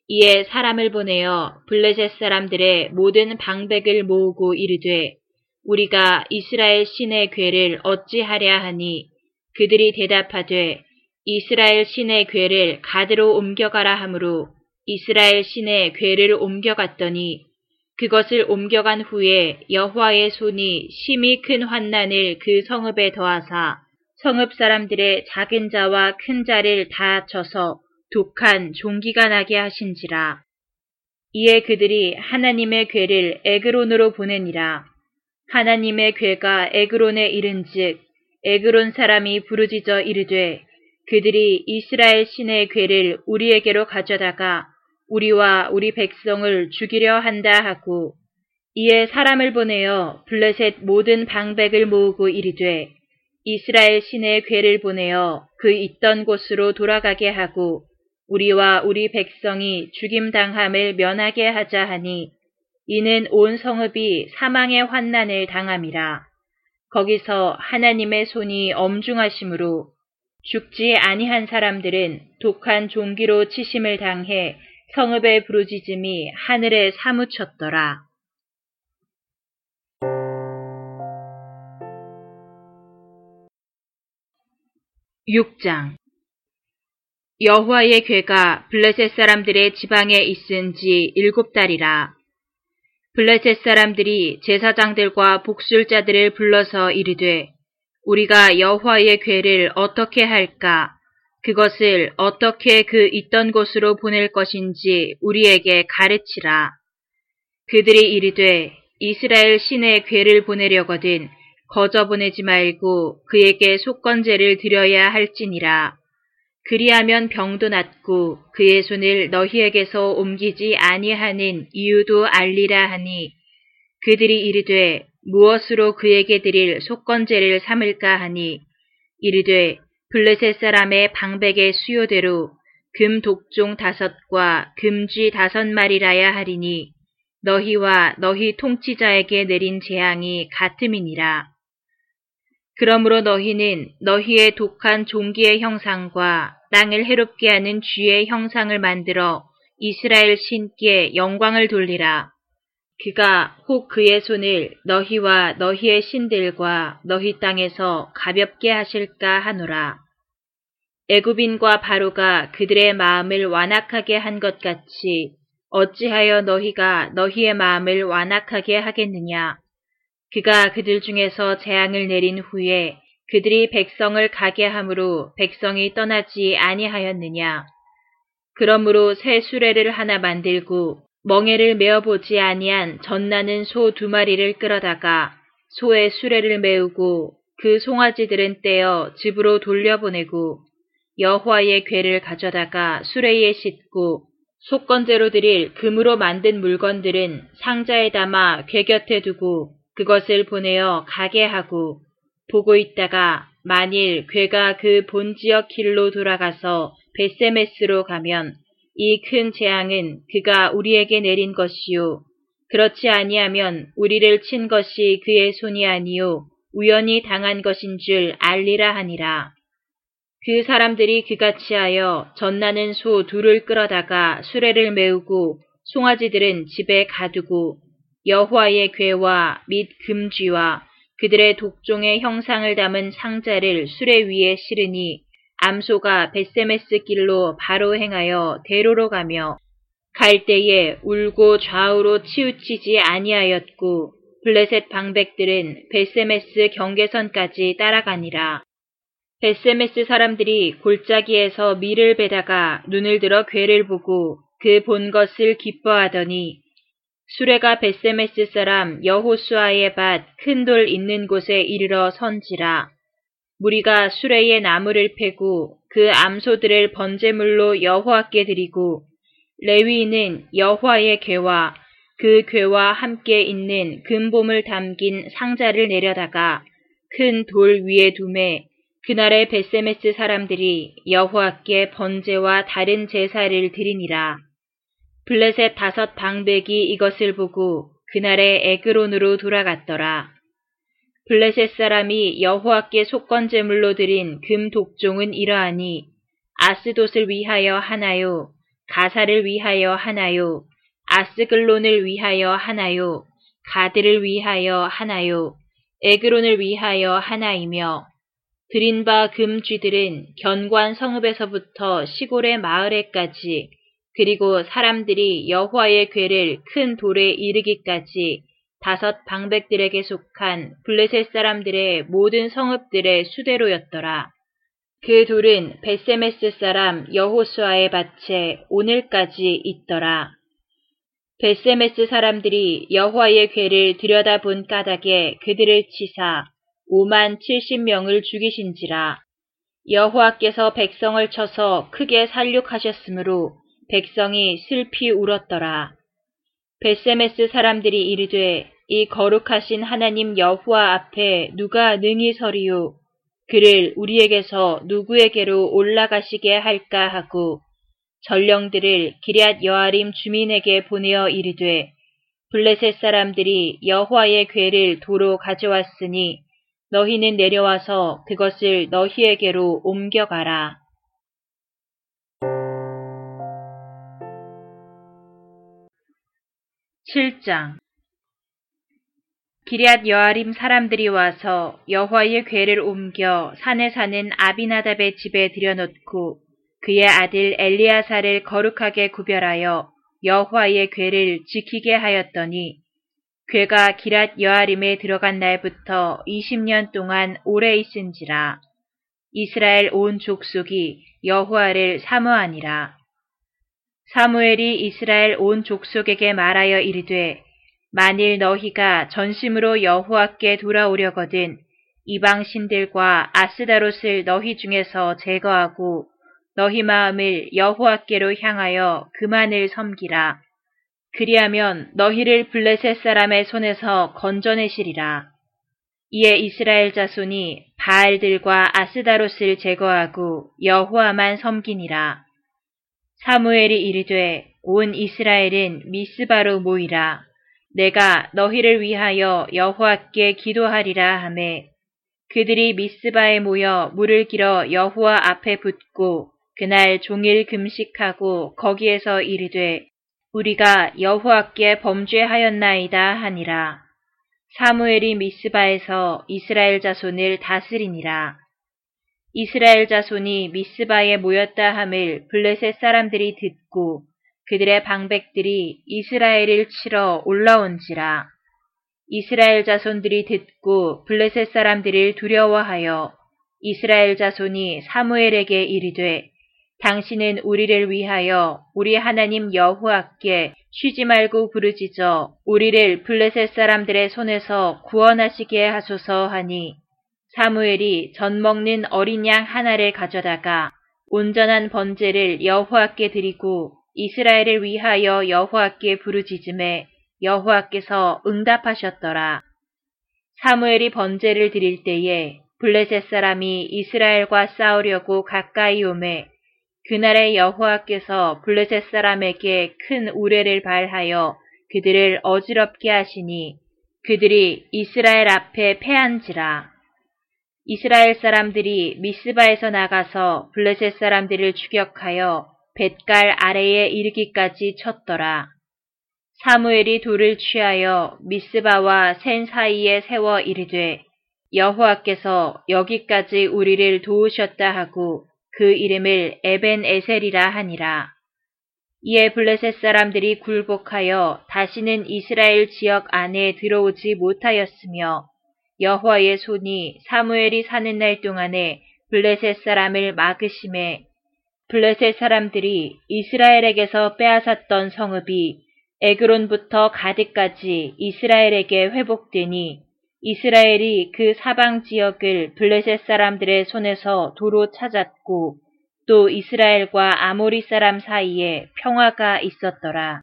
이에 사람을 보내어 블레셋 사람들의 모든 방백을 모으고 이르되 우리가 이스라엘 신의 괴를 어찌하랴 하니 그들이 대답하되 이스라엘 신의 괴를 가드로 옮겨가라 하므로 이스라엘 신의 괴를 옮겨갔더니 그것을 옮겨간 후에 여호와의 손이 심히 큰 환난을 그 성읍에 더하사 성읍 사람들의 작은 자와 큰 자를 다 쳐서 독한 종기가 나게 하신지라. 이에 그들이 하나님의 괴를 에그론으로 보내니라. 하나님의 괴가 에그론에 이른즉 에그론 사람이 부르짖어 이르되 그들이 이스라엘 신의 괴를 우리에게로 가져다가 우리와 우리 백성을 죽이려 한다 하고 이에 사람을 보내어 블레셋 모든 방백을 모으고 이르되 이스라엘 신의 괴를 보내어 그 있던 곳으로 돌아가게 하고 우리와 우리 백성이 죽임당함을 면하게 하자 하니 이는 온 성읍이 사망의 환난을 당함이라. 거기서 하나님의 손이 엄중하심으로 죽지 아니한 사람들은 독한 종기로 치심을 당해 성읍의 부르짖음이 하늘에 사무쳤더라. 6장 여호와의 괴가 블레셋 사람들의 지방에 있은 지 일곱 달이라. 블레셋 사람들이 제사장들과 복술자들을 불러서 이르되 우리가 여호와의 괴를 어떻게 할까? 그것을 어떻게 그 있던 곳으로 보낼 것인지 우리에게 가르치라. 그들이 이르되 이스라엘 신의 괴를 보내려거든 거저 보내지 말고 그에게 속건제를 드려야 할지니라. 그리하면 병도 낫고 그의 손을 너희에게서 옮기지 아니하는 이유도 알리라 하니 그들이 이르되 무엇으로 그에게 드릴 속건제를 삼을까 하니 이르되 블레셋 사람의 방백의 수요대로 금 독종 다섯과 금쥐 다섯 마리라야 하리니 너희와 너희 통치자에게 내린 재앙이 같음이니라. 그러므로 너희는 너희의 독한 종기의 형상과 땅을 해롭게 하는 쥐의 형상을 만들어 이스라엘 신께 영광을 돌리라. 그가 혹 그의 손을 너희와 너희의 신들과 너희 땅에서 가볍게 하실까 하노라. 애굽인과 바로가 그들의 마음을 완악하게 한 것 같이 어찌하여 너희가 너희의 마음을 완악하게 하겠느냐. 그가 그들 중에서 재앙을 내린 후에 그들이 백성을 가게 함으로 백성이 떠나지 아니하였느냐. 그러므로 새 수레를 하나 만들고 멍에를 메어보지 아니한 전나는 소 두 마리를 끌어다가 소의 수레를 메우고 그 송아지들은 떼어 집으로 돌려보내고 여호와의 괴를 가져다가 수레에 싣고 속건제로 드릴 금으로 만든 물건들은 상자에 담아 괴 곁에 두고 그것을 보내어 가게 하고 보고 있다가 만일 괴가 그 본 지역 길로 돌아가서 베세메스로 가면 이 큰 재앙은 그가 우리에게 내린 것이요. 그렇지 아니하면 우리를 친 것이 그의 손이 아니요. 우연히 당한 것인 줄 알리라 하니라. 그 사람들이 그같이 하여 전나는 소 둘을 끌어다가 수레를 메우고 송아지들은 집에 가두고 여호와의 괴와 및 금쥐와 그들의 독종의 형상을 담은 상자를 수레 위에 실으니 암소가 베세메스 길로 바로 행하여 대로로 가며 갈 때에 울고 좌우로 치우치지 아니하였고 블레셋 방백들은 벧세메스 경계선까지 따라가니라. 벧세메스 사람들이 골짜기에서 밀을 베다가 눈을 들어 궤를 보고 그 본 것을 기뻐하더니 수레가 벧세메스 사람 여호수아의 밭 큰 돌 있는 곳에 이르러 선지라. 무리가 수레에 나무를 패고 그 암소들을 번제물로 여호와께 드리고 레위인은 여호와의 괴와 그 괴와 함께 있는 금봄을 담긴 상자를 내려다가 큰 돌 위에 두매 그날의 베세메스 사람들이 여호와께 번제와 다른 제사를 드리니라. 블레셋 다섯 방백이 이것을 보고 그날의 에그론으로 돌아갔더라. 블레셋 사람이 여호와께 속건제물로 드린 금 독종은 이러하니 아스돗을 위하여 하나요, 가사를 위하여 하나요, 아스글론을 위하여 하나요, 가드를 위하여 하나요, 에그론을 위하여 하나이며 드린 바 금쥐들은 견관 성읍에서부터 시골의 마을에까지 그리고 사람들이 여호와의 괴를 큰 돌에 이르기까지 다섯 방백들에게 속한 블레셋 사람들의 모든 성읍들의 수대로였더라. 그 돌은 벧세메스 사람 여호수아의 밭에 오늘까지 있더라. 벧세메스 사람들이 여호와의 궤를 들여다본 까닭에 그들을 치사 5만 70명을 죽이신지라. 여호와께서 백성을 쳐서 크게 살육하셨으므로 백성이 슬피 울었더라. 벧세메스 사람들이 이르되 이 거룩하신 하나님 여호와 앞에 누가 능히 서리요 그를 우리에게서 누구에게로 올라가시게 할까 하고 전령들을 기럇 여아림 주민에게 보내어 이르되 블레셋 사람들이 여호와의 괴를 도로 가져왔으니 너희는 내려와서 그것을 너희에게로 옮겨가라. 7장 기리앗 여아림 사람들이 와서 여호와의 궤를 옮겨 산에 사는 아비나답의 집에 들여놓고 그의 아들 엘리아사를 거룩하게 구별하여 여호와의 궤를 지키게 하였더니 궤가 기랏 여아림에 들어간 날부터 20년 동안 오래 있은지라 이스라엘 온 족속이 여호와를 사모하니라. 사무엘이 이스라엘 온 족속에게 말하여 이르되 만일 너희가 전심으로 여호와께 돌아오려거든 이방 신들과 아스다롯을 너희 중에서 제거하고 너희 마음을 여호와께로 향하여 그만을 섬기라. 그리하면 너희를 블레셋 사람의 손에서 건져내시리라. 이에 이스라엘 자손이 바알들과 아스다롯을 제거하고 여호와만 섬기니라. 사무엘이 이르되 온 이스라엘은 미스바로 모이라. 내가 너희를 위하여 여호와께 기도하리라 하매 그들이 미스바에 모여 물을 길어 여호와 앞에 붓고 그날 종일 금식하고 거기에서 이르되 우리가 여호와께 범죄하였나이다 하니라. 사무엘이 미스바에서 이스라엘 자손을 다스리니라. 이스라엘 자손이 미스바에 모였다 함을 블레셋 사람들이 듣고 그들의 방백들이 이스라엘을 치러 올라온지라. 이스라엘 자손들이 듣고 블레셋 사람들을 두려워하여 이스라엘 자손이 사무엘에게 이르되 당신은 우리를 위하여 우리 하나님 여호와께 쉬지 말고 부르짖어 우리를 블레셋 사람들의 손에서 구원하시게 하소서 하니 사무엘이 전 먹는 어린 양 하나를 가져다가 온전한 번제를 여호와께 드리고 이스라엘을 위하여 여호와께 부르짖음에 여호와께서 응답하셨더라. 사무엘이 번제를 드릴 때에 블레셋 사람이 이스라엘과 싸우려고 가까이 오매 그날에 여호와께서 블레셋 사람에게 큰 우레를 발하여 그들을 어지럽게 하시니 그들이 이스라엘 앞에 패한지라. 이스라엘 사람들이 미스바에서 나가서 블레셋 사람들을 추격하여 뱃갈 아래에 이르기까지 쳤더라. 사무엘이 돌을 취하여 미스바와 센 사이에 세워 이르되 여호와께서 여기까지 우리를 도우셨다 하고 그 이름을 에벤 에셀이라 하니라. 이에 블레셋 사람들이 굴복하여 다시는 이스라엘 지역 안에 들어오지 못하였으며 여호와의 손이 사무엘이 사는 날 동안에 블레셋 사람을 막으심에 블레셋 사람들이 이스라엘에게서 빼앗았던 성읍이 에그론부터 가드까지 이스라엘에게 회복되니 이스라엘이 그 사방 지역을 블레셋 사람들의 손에서 도로 찾았고 또 이스라엘과 아모리 사람 사이에 평화가 있었더라.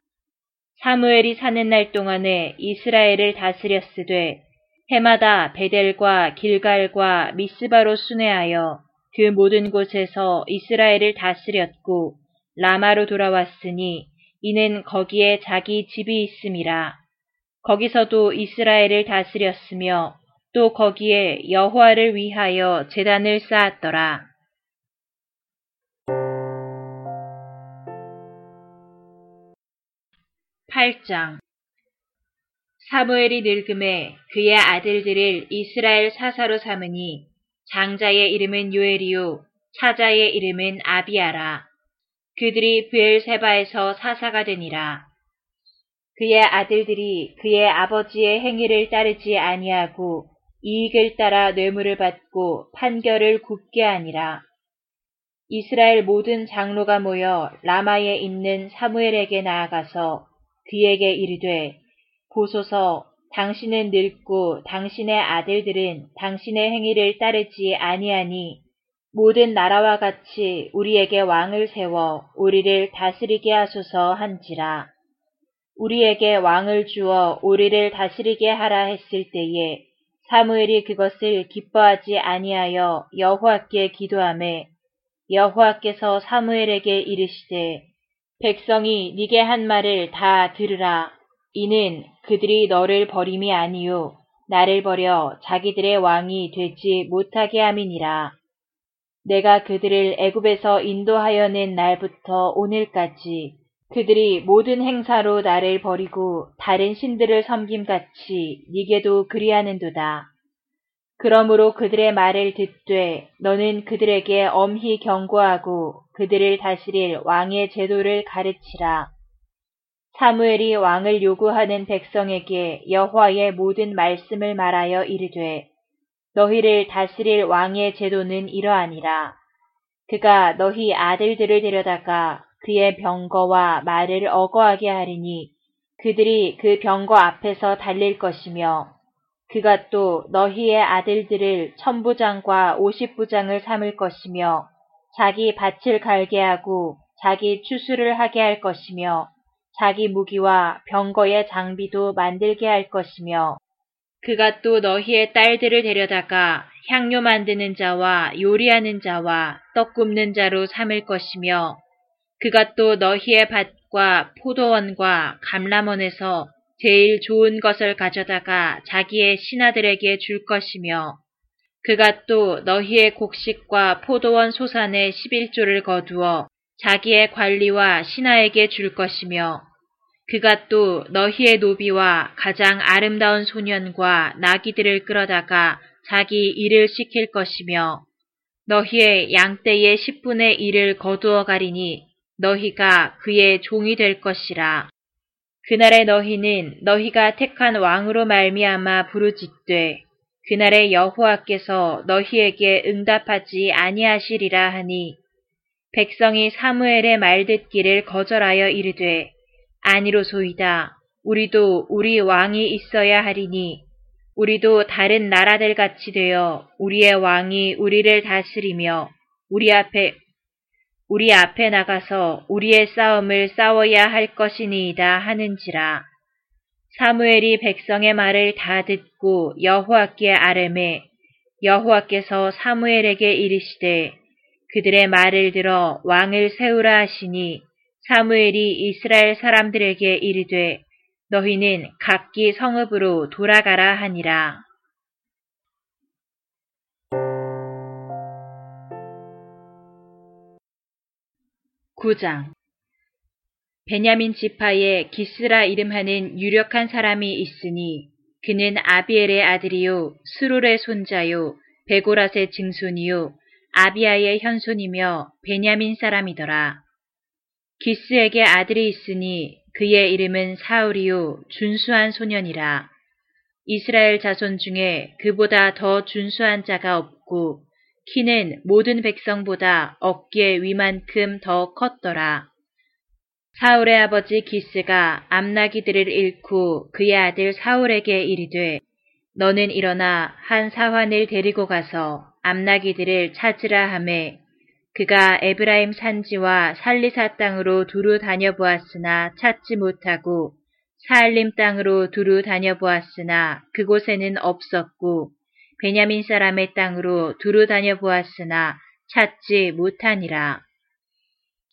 사무엘이 사는 날 동안에 이스라엘을 다스렸으되 해마다 베델과 길갈과 미스바로 순회하여 그 모든 곳에서 이스라엘을 다스렸고 라마로 돌아왔으니 이는 거기에 자기 집이 있음이라. 거기서도 이스라엘을 다스렸으며 또 거기에 여호와를 위하여 재단을 쌓았더라. 팔장 사무엘이 늙음에 그의 아들들을 이스라엘 사사로 삼으니 장자의 이름은 요엘이요 차자의 이름은 아비아라. 그들이 브엘세바에서 사사가 되니라. 그의 아들들이 그의 아버지의 행위를 따르지 아니하고 이익을 따라 뇌물을 받고 판결을 굽게 하니라. 이스라엘 모든 장로가 모여 라마에 있는 사무엘에게 나아가서 그에게 이르되 보소서 당신은 늙고 당신의 아들들은 당신의 행위를 따르지 아니하니 모든 나라와 같이 우리에게 왕을 세워 우리를 다스리게 하소서 한지라. 우리에게 왕을 주어 우리를 다스리게 하라 했을 때에 사무엘이 그것을 기뻐하지 아니하여 여호와께 기도하매 여호와께서 사무엘에게 이르시되 백성이 네게 한 말을 다 들으라. 이는 그들이 너를 버림이 아니요 나를 버려 자기들의 왕이 되지 못하게 함이니라. 내가 그들을 애굽에서 인도하여 낸 날부터 오늘까지 그들이 모든 행사로 나를 버리고 다른 신들을 섬김같이 네게도 그리하는도다. 그러므로 그들의 말을 듣되 너는 그들에게 엄히 경고하고 그들을 다스릴 왕의 제도를 가르치라. 사무엘이 왕을 요구하는 백성에게 여호와의 모든 말씀을 말하여 이르되 너희를 다스릴 왕의 제도는 이러하니라. 그가 너희 아들들을 데려다가 그의 병거와 말을 어거하게 하리니 그들이 그 병거 앞에서 달릴 것이며 그가 또 너희의 아들들을 천부장과 오십부장을 삼을 것이며 자기 밭을 갈게 하고 자기 추수를 하게 할 것이며 자기 무기와 병거의 장비도 만들게 할 것이며 그가 또 너희의 딸들을 데려다가 향료 만드는 자와 요리하는 자와 떡 굽는 자로 삼을 것이며 그가 또 너희의 밭과 포도원과 감람원에서 제일 좋은 것을 가져다가 자기의 신하들에게 줄 것이며 그가 또 너희의 곡식과 포도원 소산의 11조를 거두어 자기의 관리와 신하에게 줄 것이며 그가 또 너희의 노비와 가장 아름다운 소년과 나귀들을 끌어다가 자기 일을 시킬 것이며 너희의 양떼의 10분의 1을 거두어 가리니 너희가 그의 종이 될 것이라. 그날에 너희는 너희가 택한 왕으로 말미암아 부르짖되 그날에 여호와께서 너희에게 응답하지 아니하시리라 하니 백성이 사무엘의 말 듣기를 거절하여 이르되 아니로소이다. 우리도 우리 왕이 있어야 하리니 우리도 다른 나라들 같이 되어 우리의 왕이 우리를 다스리며 우리 앞에 우리 앞에 나가서 우리의 싸움을 싸워야 할 것이니이다 하는지라. 사무엘이 백성의 말을 다 듣고 여호와께 아뢰매 여호와께서 사무엘에게 이르시되 그들의 말을 들어 왕을 세우라 하시니 사무엘이 이스라엘 사람들에게 이르되 너희는 각기 성읍으로 돌아가라 하니라. 9장 베냐민 지파에 기스라 이름하는 유력한 사람이 있으니 그는 아비엘의 아들이요 스롤의 손자요 베고라의 증손이요 아비아의 현손이며 베냐민 사람이더라. 기스에게 아들이 있으니 그의 이름은 사울이요 준수한 소년이라. 이스라엘 자손 중에 그보다 더 준수한 자가 없고 키는 모든 백성보다 어깨 위만큼 더 컸더라. 사울의 아버지 기스가 암나기들을 잃고 그의 아들 사울에게 이르되 너는 일어나 한 사환을 데리고 가서 암나기들을 찾으라 하매 그가 에브라임 산지와 살리사 땅으로 두루 다녀보았으나 찾지 못하고 사알림 땅으로 두루 다녀보았으나 그곳에는 없었고 베냐민 사람의 땅으로 두루 다녀보았으나 찾지 못하니라.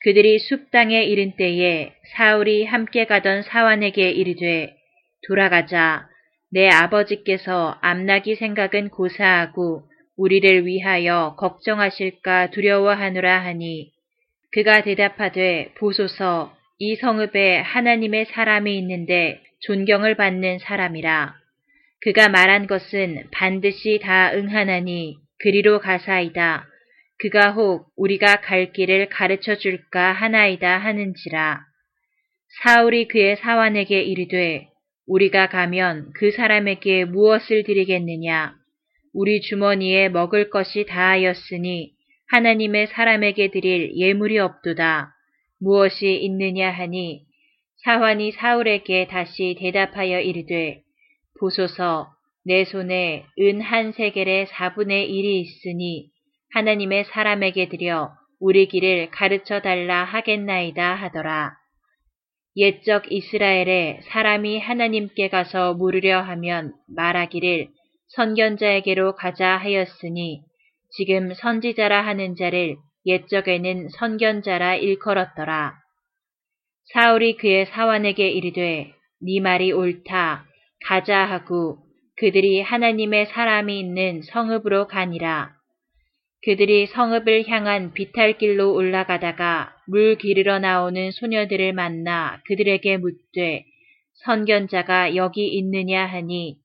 그들이 숲 땅에 이른 때에 사울이 함께 가던 사환에게 이르되 돌아가자 내 아버지께서 암나기 생각은 고사하고 우리를 위하여 걱정하실까 두려워하노라 하니 그가 대답하되 보소서 이 성읍에 하나님의 사람이 있는데 존경을 받는 사람이라. 그가 말한 것은 반드시 다 응하나니 그리로 가사이다. 그가 혹 우리가 갈 길을 가르쳐 줄까 하나이다 하는지라. 사울이 그의 사환에게 이르되 우리가 가면 그 사람에게 무엇을 드리겠느냐? 우리 주머니에 먹을 것이 다하였으니 하나님의 사람에게 드릴 예물이 없도다. 무엇이 있느냐 하니 사환이 사울에게 다시 대답하여 이르되 보소서 내 손에 은 한 세겔의 4분의 1이 있으니 하나님의 사람에게 드려 우리 길을 가르쳐 달라 하겠나이다 하더라. 옛적 이스라엘에 사람이 하나님께 가서 물으려 하면 말하기를 선견자에게로 가자 하였으니 지금 선지자라 하는 자를 옛적에는 선견자라 일컬었더라. 사울이 그의 사환에게 이르되 네 말이 옳다 가자 하고 그들이 하나님의 사람이 있는 성읍으로 가니라. 그들이 성읍을 향한 비탈길로 올라가다가 물 기르러 나오는 소녀들을 만나 그들에게 묻되 선견자가 여기 있느냐 하니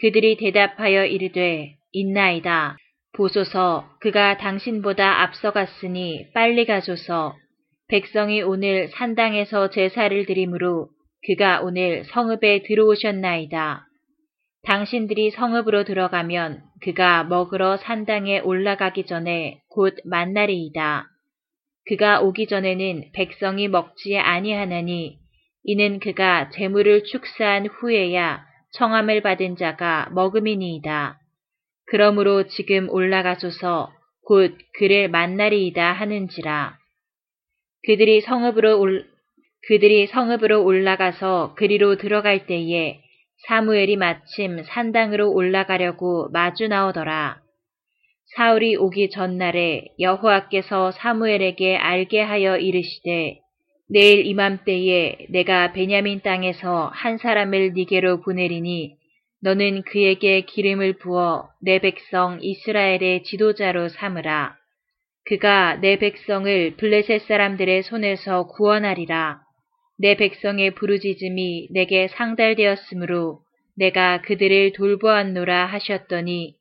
그들이 대답하여 이르되 있나이다. 보소서 그가 당신보다 앞서갔으니 빨리 가소서 백성이 오늘 산당에서 제사를 드리므로 그가 오늘 성읍에 들어오셨나이다. 당신들이 성읍으로 들어가면 그가 먹으러 산당에 올라가기 전에 곧 만날이이다. 그가 오기 전에는 백성이 먹지 아니하나니 이는 그가 재물을 축사한 후에야 청함을 받은 자가 먹음이니이다. 그러므로 지금 올라가소서 곧 그를 만나리이다 하는지라. 그들이 성읍으로 올, 그들이 성읍으로 올라가서 그리로 들어갈 때에 사무엘이 마침 산당으로 올라가려고 마주 나오더라. 사울이 오기 전날에 여호와께서 사무엘에게 알게 하여 이르시되 내일 이맘때에 내가 베냐민 땅에서 한 사람을 니게로 보내리니 너는 그에게 기름을 부어 내 백성 이스라엘의 지도자로 삼으라. 그가 내 백성을 블레셋 사람들의 손에서 구원하리라. 내 백성의 부르짖음이 내게 상달되었으므로 내가 그들을 돌보았노라 하셨더니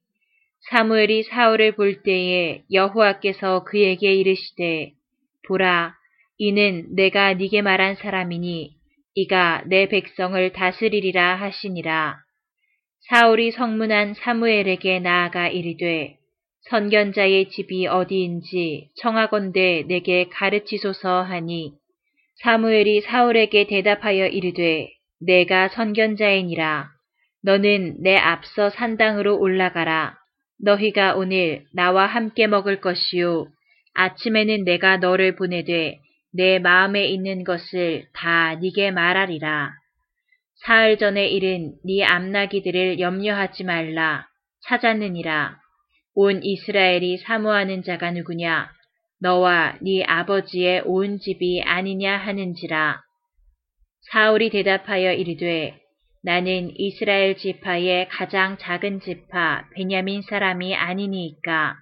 사무엘이 사울을 볼 때에 여호와께서 그에게 이르시되 보라 이는 내가 네게 말한 사람이니 이가 내 백성을 다스리리라 하시니라. 사울이 성문한 사무엘에게 나아가 이르되 선견자의 집이 어디인지 청하건대 내게 가르치소서 하니 사무엘이 사울에게 대답하여 이르되 내가 선견자이니라. 너는 내 앞서 산당으로 올라가라. 너희가 오늘 나와 함께 먹을 것이요. 아침에는 내가 너를 보내되 내 마음에 있는 것을 다 네게 말하리라. 사흘 전에 일은 네 암나기들을 염려하지 말라. 찾았느니라. 온 이스라엘이 사모하는 자가 누구냐? 너와 네 아버지의 온 집이 아니냐 하는지라. 사울이 대답하여 이르되 나는 이스라엘 지파의 가장 작은 지파 베냐민 사람이 아니니까.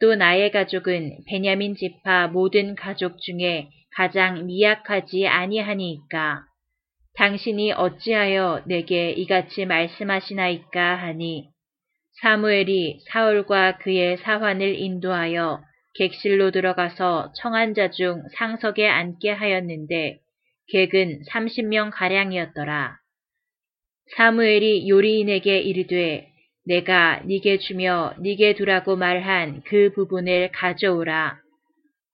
또 나의 가족은 베냐민 지파 모든 가족 중에 가장 미약하지 아니하니까. 당신이 어찌하여 내게 이같이 말씀하시나이까 하니 사무엘이 사울과 그의 사환을 인도하여 객실로 들어가서 청한 자 중 상석에 앉게 하였는데 객은 30명 가량이었더라. 사무엘이 요리인에게 이르되 내가 네게 주며 네게 두라고 말한 그 부분을 가져오라.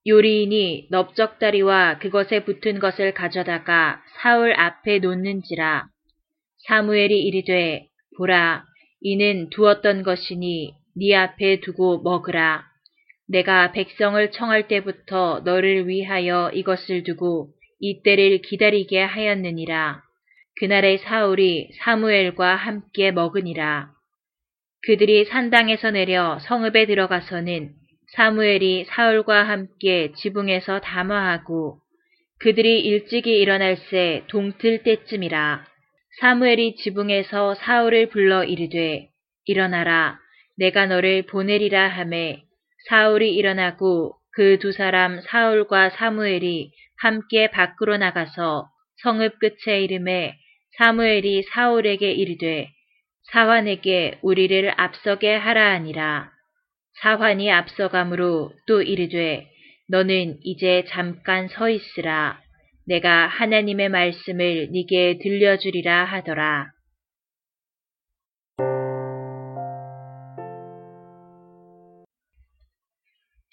요리인이 넓적다리와 그것에 붙은 것을 가져다가 사울 앞에 놓는지라. 사무엘이 이르되 보라 이는 두었던 것이니 네 앞에 두고 먹으라. 내가 백성을 청할 때부터 너를 위하여 이것을 두고 이때를 기다리게 하였느니라. 그날의 사울이 사무엘과 함께 먹으니라. 그들이 산당에서 내려 성읍에 들어가서는 사무엘이 사울과 함께 지붕에서 담화하고 그들이 일찍이 일어날새 동틀 때쯤이라. 사무엘이 지붕에서 사울을 불러 이르되 일어나라 내가 너를 보내리라 하매 사울이 일어나고 그 두 사람 사울과 사무엘이 함께 밖으로 나가서 성읍 끝에 이름에 사무엘이 사울에게 이르되 사환에게 우리를 앞서게 하라 하니라. 사환이 앞서가므로 또 이르되 너는 이제 잠깐 서 있으라. 내가 하나님의 말씀을 네게 들려주리라 하더라.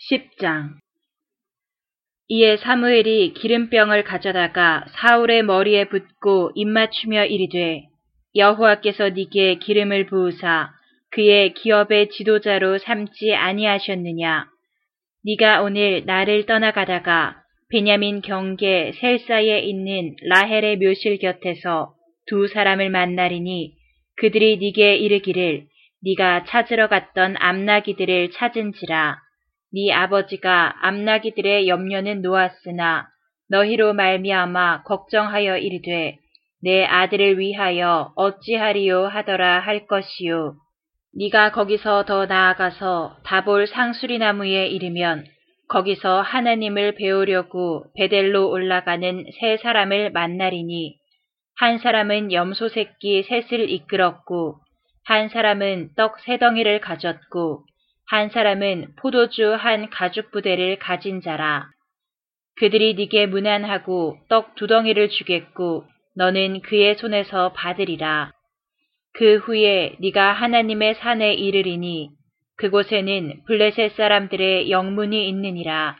10장 이에 사무엘이 기름병을 가져다가 사울의 머리에 붓고 입맞추며 이르되 여호와께서 네게 기름을 부으사 그의 기업의 지도자로 삼지 아니하셨느냐? 네가 오늘 나를 떠나가다가 베냐민 경계 셀사에 있는 라헬의 묘실 곁에서 두 사람을 만나리니 그들이 네게 이르기를 네가 찾으러 갔던 암나기들을 찾은지라. 네 아버지가 암나기들의 염려는 놓았으나 너희로 말미암아 걱정하여 이르되 내 아들을 위하여 어찌하리요 하더라 할 것이요 네가 거기서 더 나아가서 다볼 상수리 나무에 이르면 거기서 하나님을 배우려고 베델로 올라가는 세 사람을 만나리니 한 사람은 염소 새끼 셋을 이끌었고 한 사람은 떡 세 덩이를 가졌고 한 사람은 포도주 한 가죽 부대를 가진 자라. 그들이 네게 무난하고 떡 두 덩이를 주겠고 너는 그의 손에서 받으리라. 그 후에 네가 하나님의 산에 이르리니 그곳에는 블레셋 사람들의 영문이 있느니라.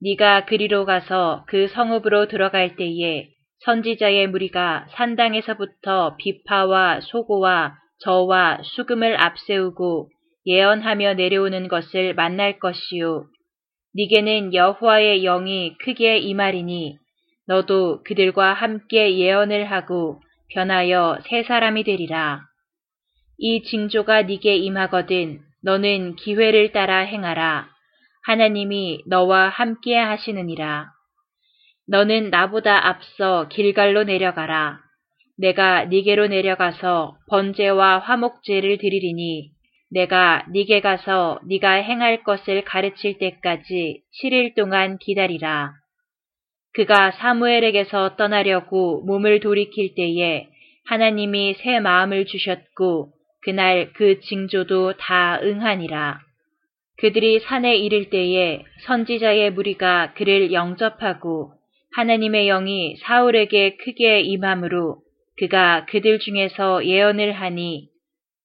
네가 그리로 가서 그 성읍으로 들어갈 때에 선지자의 무리가 산당에서부터 비파와 소고와 저와 수금을 앞세우고 예언하며 내려오는 것을 만날 것이요. 네게는 여호와의 영이 크게 임하리니 너도 그들과 함께 예언을 하고 변하여 새 사람이 되리라. 이 징조가 네게 임하거든 너는 기회를 따라 행하라. 하나님이 너와 함께 하시느니라. 너는 나보다 앞서 길갈로 내려가라. 내가 네게로 내려가서 번제와 화목제를 드리리니 내가 네게 가서 네가 행할 것을 가르칠 때까지 7일 동안 기다리라. 그가 사무엘에게서 떠나려고 몸을 돌이킬 때에 하나님이 새 마음을 주셨고 그날 그 징조도 다 응하니라. 그들이 산에 이를 때에 선지자의 무리가 그를 영접하고 하나님의 영이 사울에게 크게 임함으로 그가 그들 중에서 예언을 하니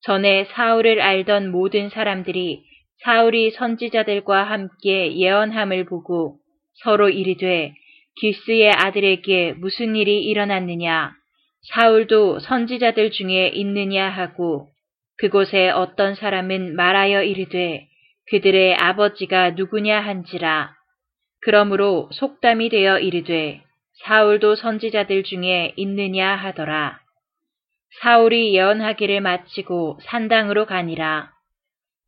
전에 사울을 알던 모든 사람들이 사울이 선지자들과 함께 예언함을 보고 서로 이르되 기스의 아들에게 무슨 일이 일어났느냐 사울도 선지자들 중에 있느냐 하고 그곳에 어떤 사람은 말하여 이르되 그들의 아버지가 누구냐 한지라 그러므로 속담이 되어 이르되 사울도 선지자들 중에 있느냐 하더라. 사울이 예언하기를 마치고 산당으로 가니라.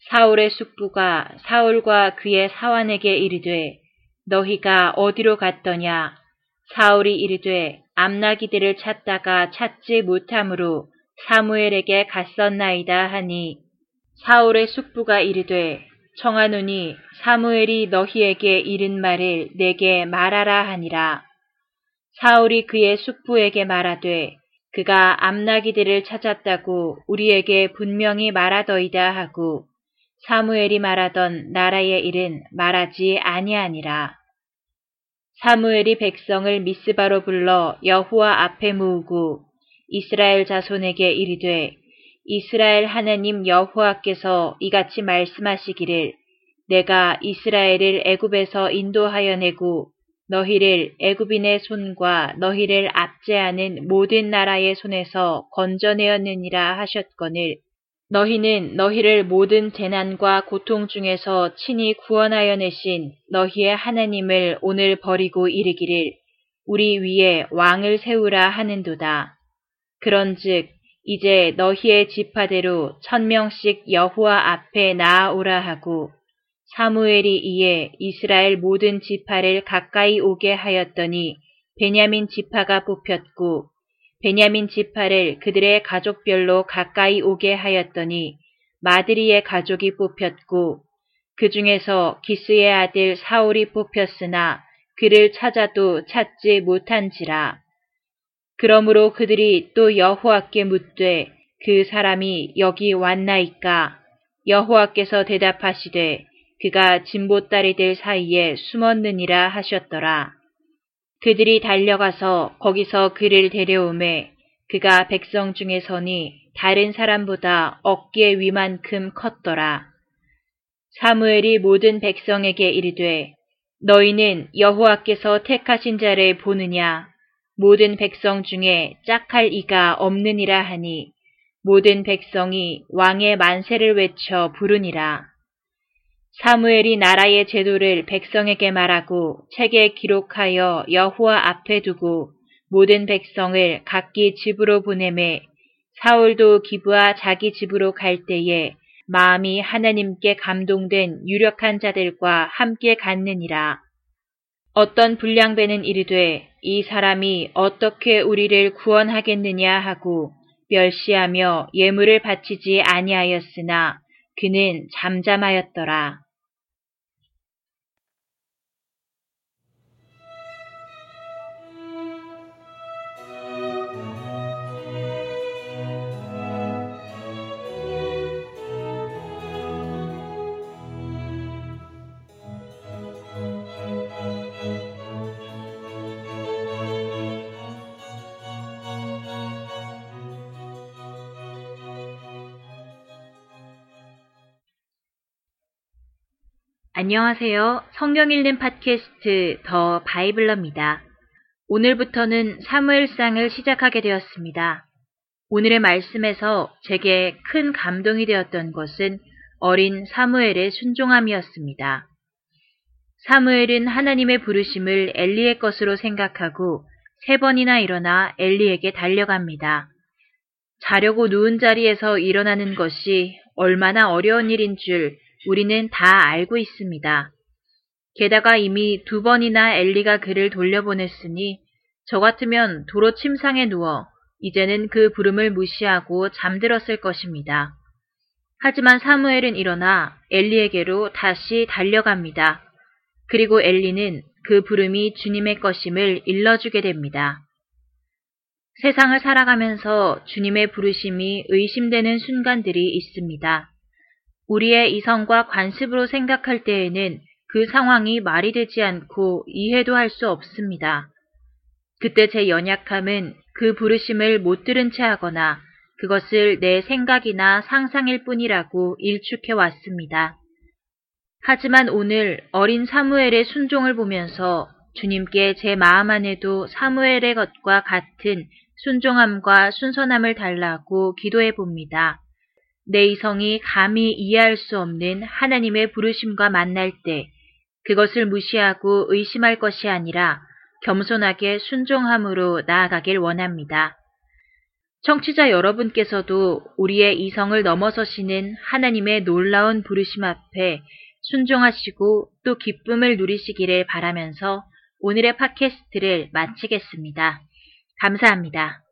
사울의 숙부가 사울과 그의 사환에게 이르되 너희가 어디로 갔더냐? 사울이 이르되 암나기들을 찾다가 찾지 못함으로 사무엘에게 갔었나이다 하니 사울의 숙부가 이르되 청하노니 사무엘이 너희에게 이른 말을 내게 말하라 하니라. 사울이 그의 숙부에게 말하되 그가 암나기들을 찾았다고 우리에게 분명히 말하더이다 하고 사무엘이 말하던 나라의 일은 말하지 아니하니라. 사무엘이 백성을 미스바로 불러 여호와 앞에 모으고 이스라엘 자손에게 이르되 이스라엘 하나님 여호와께서 이같이 말씀하시기를 내가 이스라엘을 애굽에서 인도하여 내고 너희를 애굽인의 손과 너희를 압제하는 모든 나라의 손에서 건져내었느니라 하셨거늘 너희는 너희를 모든 재난과 고통 중에서 친히 구원하여 내신 너희의 하나님을 오늘 버리고 이르기를 우리 위에 왕을 세우라 하는도다. 그런즉 이제 너희의 지파대로 천명씩 여호와 앞에 나아오라 하고 사무엘이 이에 이스라엘 모든 지파를 가까이 오게 하였더니 베냐민 지파가 뽑혔고 베냐민 지파를 그들의 가족별로 가까이 오게 하였더니 마드리의 가족이 뽑혔고 그 중에서 기스의 아들 사울이 뽑혔으나 그를 찾아도 찾지 못한지라. 그러므로 그들이 또 여호와께 묻되 그 사람이 여기 왔나이까? 여호와께서 대답하시되 그가 진보다리들 사이에 숨었느니라 하셨더라. 그들이 달려가서 거기서 그를 데려오매 그가 백성 중에 서니 다른 사람보다 어깨 위만큼 컸더라. 사무엘이 모든 백성에게 이르되 너희는 여호와께서 택하신 자를 보느냐 모든 백성 중에 짝할 이가 없느니라 하니 모든 백성이 왕의 만세를 외쳐 부르니라. 사무엘이 나라의 제도를 백성에게 말하고 책에 기록하여 여호와 앞에 두고 모든 백성을 각기 집으로 보내매 사울도 기부하 자기 집으로 갈 때에 마음이 하나님께 감동된 유력한 자들과 함께 갔느니라. 어떤 불량배는 이르되 이 사람이 어떻게 우리를 구원하겠느냐 하고 멸시하며 예물을 바치지 아니하였으나 그는 잠잠하였더라. 안녕하세요. 성경 읽는 팟캐스트 더 바이블러입니다. 오늘부터는 사무엘상을 시작하게 되었습니다. 오늘의 말씀에서 제게 큰 감동이 되었던 것은 어린 사무엘의 순종함이었습니다. 사무엘은 하나님의 부르심을 엘리의 것으로 생각하고 세 번이나 일어나 엘리에게 달려갑니다. 자려고 누운 자리에서 일어나는 것이 얼마나 어려운 일인 줄 우리는 다 알고 있습니다. 게다가 이미 두 번이나 엘리가 그를 돌려보냈으니 저 같으면 도로 침상에 누워 이제는 그 부름을 무시하고 잠들었을 것입니다. 하지만 사무엘은 일어나 엘리에게로 다시 달려갑니다. 그리고 엘리는 그 부름이 주님의 것임을 일러주게 됩니다. 세상을 살아가면서 주님의 부르심이 의심되는 순간들이 있습니다. 우리의 이성과 관습으로 생각할 때에는 그 상황이 말이 되지 않고 이해도 할 수 없습니다. 그때 제 연약함은 그 부르심을 못 들은 채 하거나 그것을 내 생각이나 상상일 뿐이라고 일축해 왔습니다. 하지만 오늘 어린 사무엘의 순종을 보면서 주님께 제 마음 안에도 사무엘의 것과 같은 순종함과 순선함을 달라고 기도해 봅니다. 내 이성이 감히 이해할 수 없는 하나님의 부르심과 만날 때 그것을 무시하고 의심할 것이 아니라 겸손하게 순종함으로 나아가길 원합니다. 청취자 여러분께서도 우리의 이성을 넘어서시는 하나님의 놀라운 부르심 앞에 순종하시고 또 기쁨을 누리시기를 바라면서 오늘의 팟캐스트를 마치겠습니다. 감사합니다.